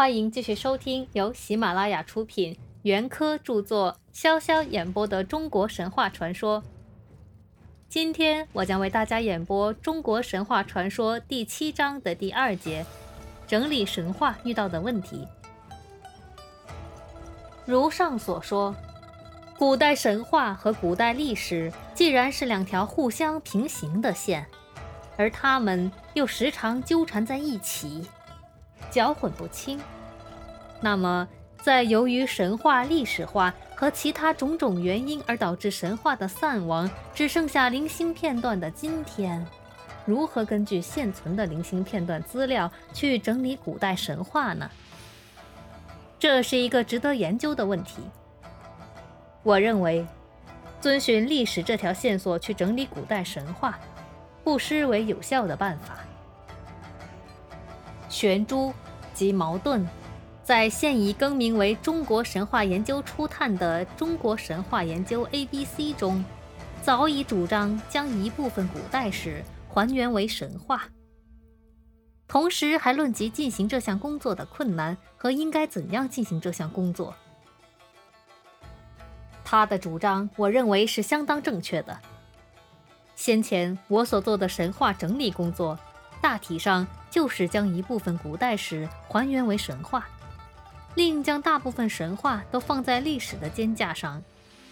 欢迎继续收听由喜马拉雅出品、袁科著作、潇潇演播的中国神话传说。今天我将为大家演播《中国神话传说》第七章的第二节，整理神话遇到的问题。如上所说，古代神话和古代历史既然是两条互相平行的线，而它们又时常纠缠在一起。搅混不清。那么，在由于神话历史化和其他种种原因而导致神话的散亡，只剩下零星片段的今天，如何根据现存的零星片段资料去整理古代神话呢？这是一个值得研究的问题。我认为，遵循历史这条线索去整理古代神话，不失为有效的办法。玄珠及矛盾，在现已更名为中国神话研究初探的《中国神话研究 A B C》中，早已主张将一部分古代史还原为神话，同时还论及进行这项工作的困难和应该怎样进行这项工作。他的主张，我认为是相当正确的。先前我所做的神话整理工作。大体上就是将一部分古代史还原为神话，另将大部分神话都放在历史的肩架上，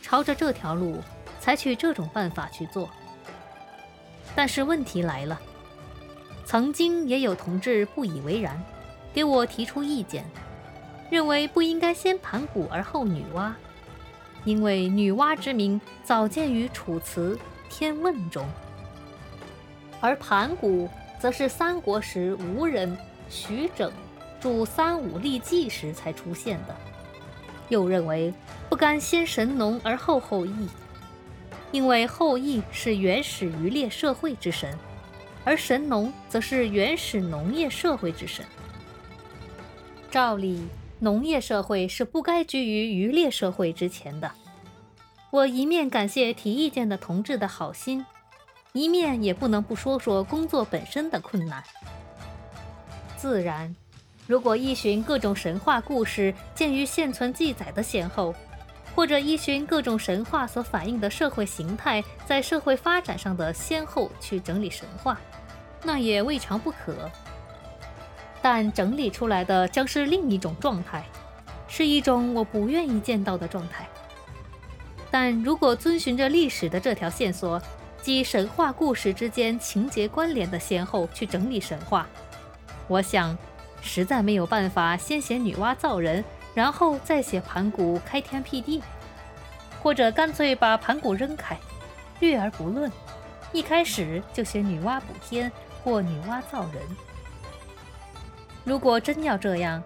朝着这条路采取这种办法去做。但是问题来了，曾经也有同志不以为然，给我提出意见，认为不应该先盘古而后女娲，因为女娲之名早见于《楚辞·天问》中，而盘古。则是三国时吴人徐整著《三五历纪》时才出现的。又认为不甘先神农而后后羿，因为后羿是原始渔猎社会之神，而神农则是原始农业社会之神。照理，农业社会是不该居于渔猎社会之前的。我一面感谢提意见的同志的好心。一面也不能不说说工作本身的困难。自然，如果依循各种神话故事鉴于现存记载的先后，或者依循各种神话所反映的社会形态在社会发展上的先后去整理神话，那也未尝不可。但整理出来的将是另一种状态，是一种我不愿意见到的状态。但如果遵循着历史的这条线索，即神话故事之间情节关联的先后去整理神话，我想实在没有办法先写女娲造人，然后再写盘古开天辟地，或者干脆把盘古扔开，略而不论，一开始就写女娲补天或女娲造人。如果真要这样，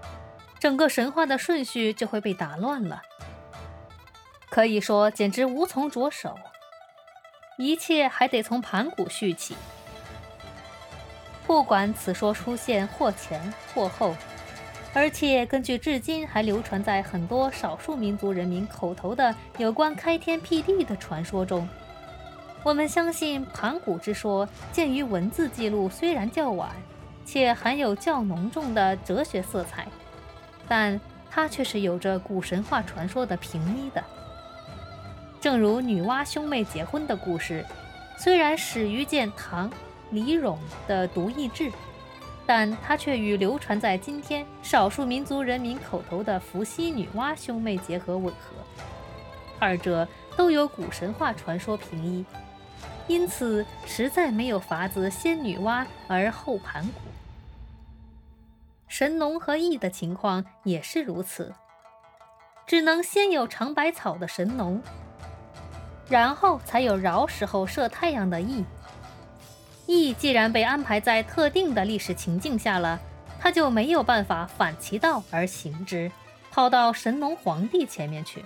整个神话的顺序就会被打乱了，可以说简直无从着手。一切还得从盘古续起。不管此说出现或前或后，而且根据至今还流传在很多少数民族人民口头的有关开天辟地的传说中，我们相信盘古之说，鉴于文字记录虽然较晚，且含有较浓重的哲学色彩，但它却是有着古神话传说的平依的。正如女娲兄妹结婚的故事，虽然始于见唐李咏的《独异志》，但它却与流传在今天少数民族人民口头的伏羲女娲兄妹结合吻合，二者都有古神话传说平依，因此实在没有法子先女娲而后盘古。神农和羿的情况也是如此，只能先有尝百草的神农。然后才有饶时候射太阳的羿。羿既然被安排在特定的历史情境下了，他就没有办法反其道而行之，跑到神农皇帝前面去，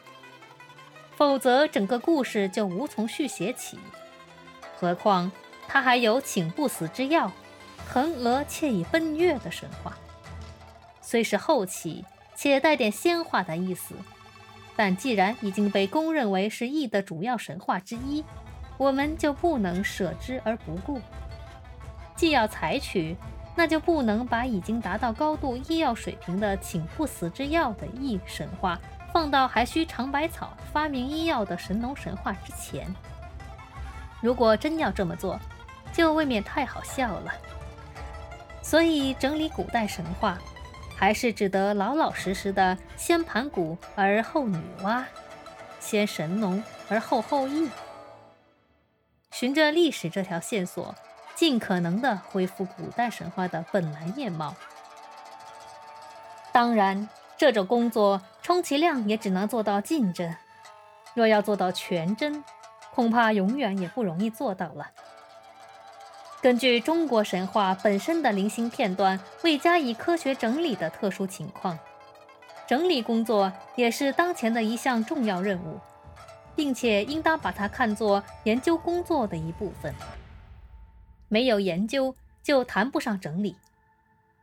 否则整个故事就无从续写起。何况他还有请不死之药，腾娥窃以奔月的神话，虽是后起，且带点仙话的意思。但既然已经被公认为是羿的主要神话之一，我们就不能舍之而不顾。既要采取，那就不能把已经达到高度医药水平的请不死之药的异神话放到还需尝百草发明医药的神农神话之前。如果真要这么做，就未免太好笑了。所以整理古代神话，还是只得老老实实的先盘古而后女娲，先神农而后后羿，循着历史这条线索。尽可能的恢复古代神话的本来面貌。当然，这种工作充其量也只能做到近真，若要做到全真，恐怕永远也不容易做到了。根据中国神话本身的零星片段未加以科学整理的特殊情况，整理工作也是当前的一项重要任务，并且应当把它看作研究工作的一部分。没有研究，就谈不上整理。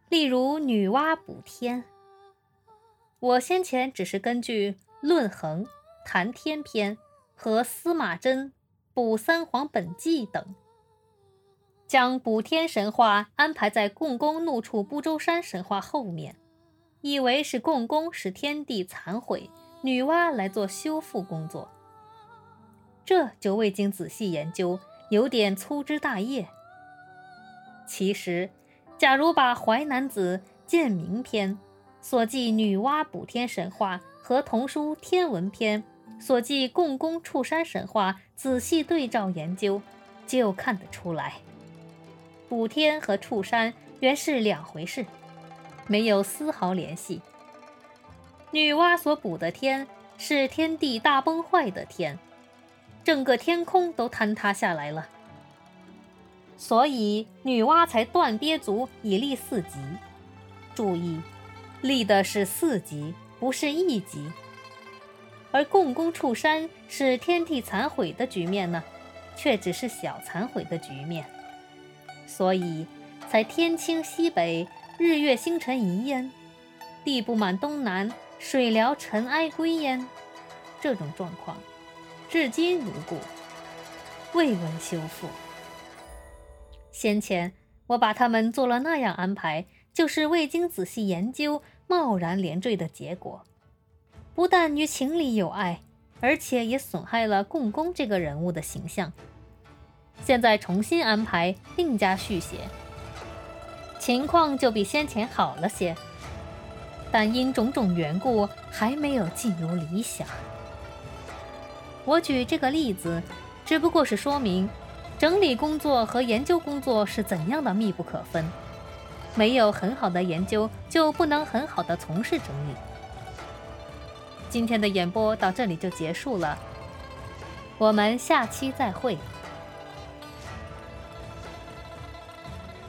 例如女娲补天，我先前只是根据《论衡·谈天篇》和司马箴《补三皇本纪》等，将补天神话安排在共工怒触不周山神话后面，以为是共工使天地残毁，女娲来做修复工作。这就未经仔细研究，有点粗枝大叶。其实，假如把《淮南子·建明篇》所记女娲补天神话和童书《天文篇》所记共工触山神话仔细对照研究，就看得出来，补天和触山原是两回事，没有丝毫联系。女娲所补的天是天地大崩坏的天，整个天空都坍塌下来了。所以女娲才断鳖足以立四极。注意，立的是四极，不是一极。而共工触山是天地残毁的局面呢，却只是小残毁的局面。所以才天倾西北，日月星辰移焉；地不满东南，水潦尘埃归焉。这种状况，至今如故，未闻修复。先前我把他们做了那样安排，就是未经仔细研究、贸然连缀的结果，不但与情理有碍，而且也损害了共工这个人物的形象。现在重新安排，另加续写，情况就比先前好了些，但因种种缘故，还没有尽如理想。我举这个例子，只不过是说明。整理工作和研究工作是怎样的密不可分？没有很好的研究，就不能很好的从事整理。今天的演播到这里就结束了，我们下期再会。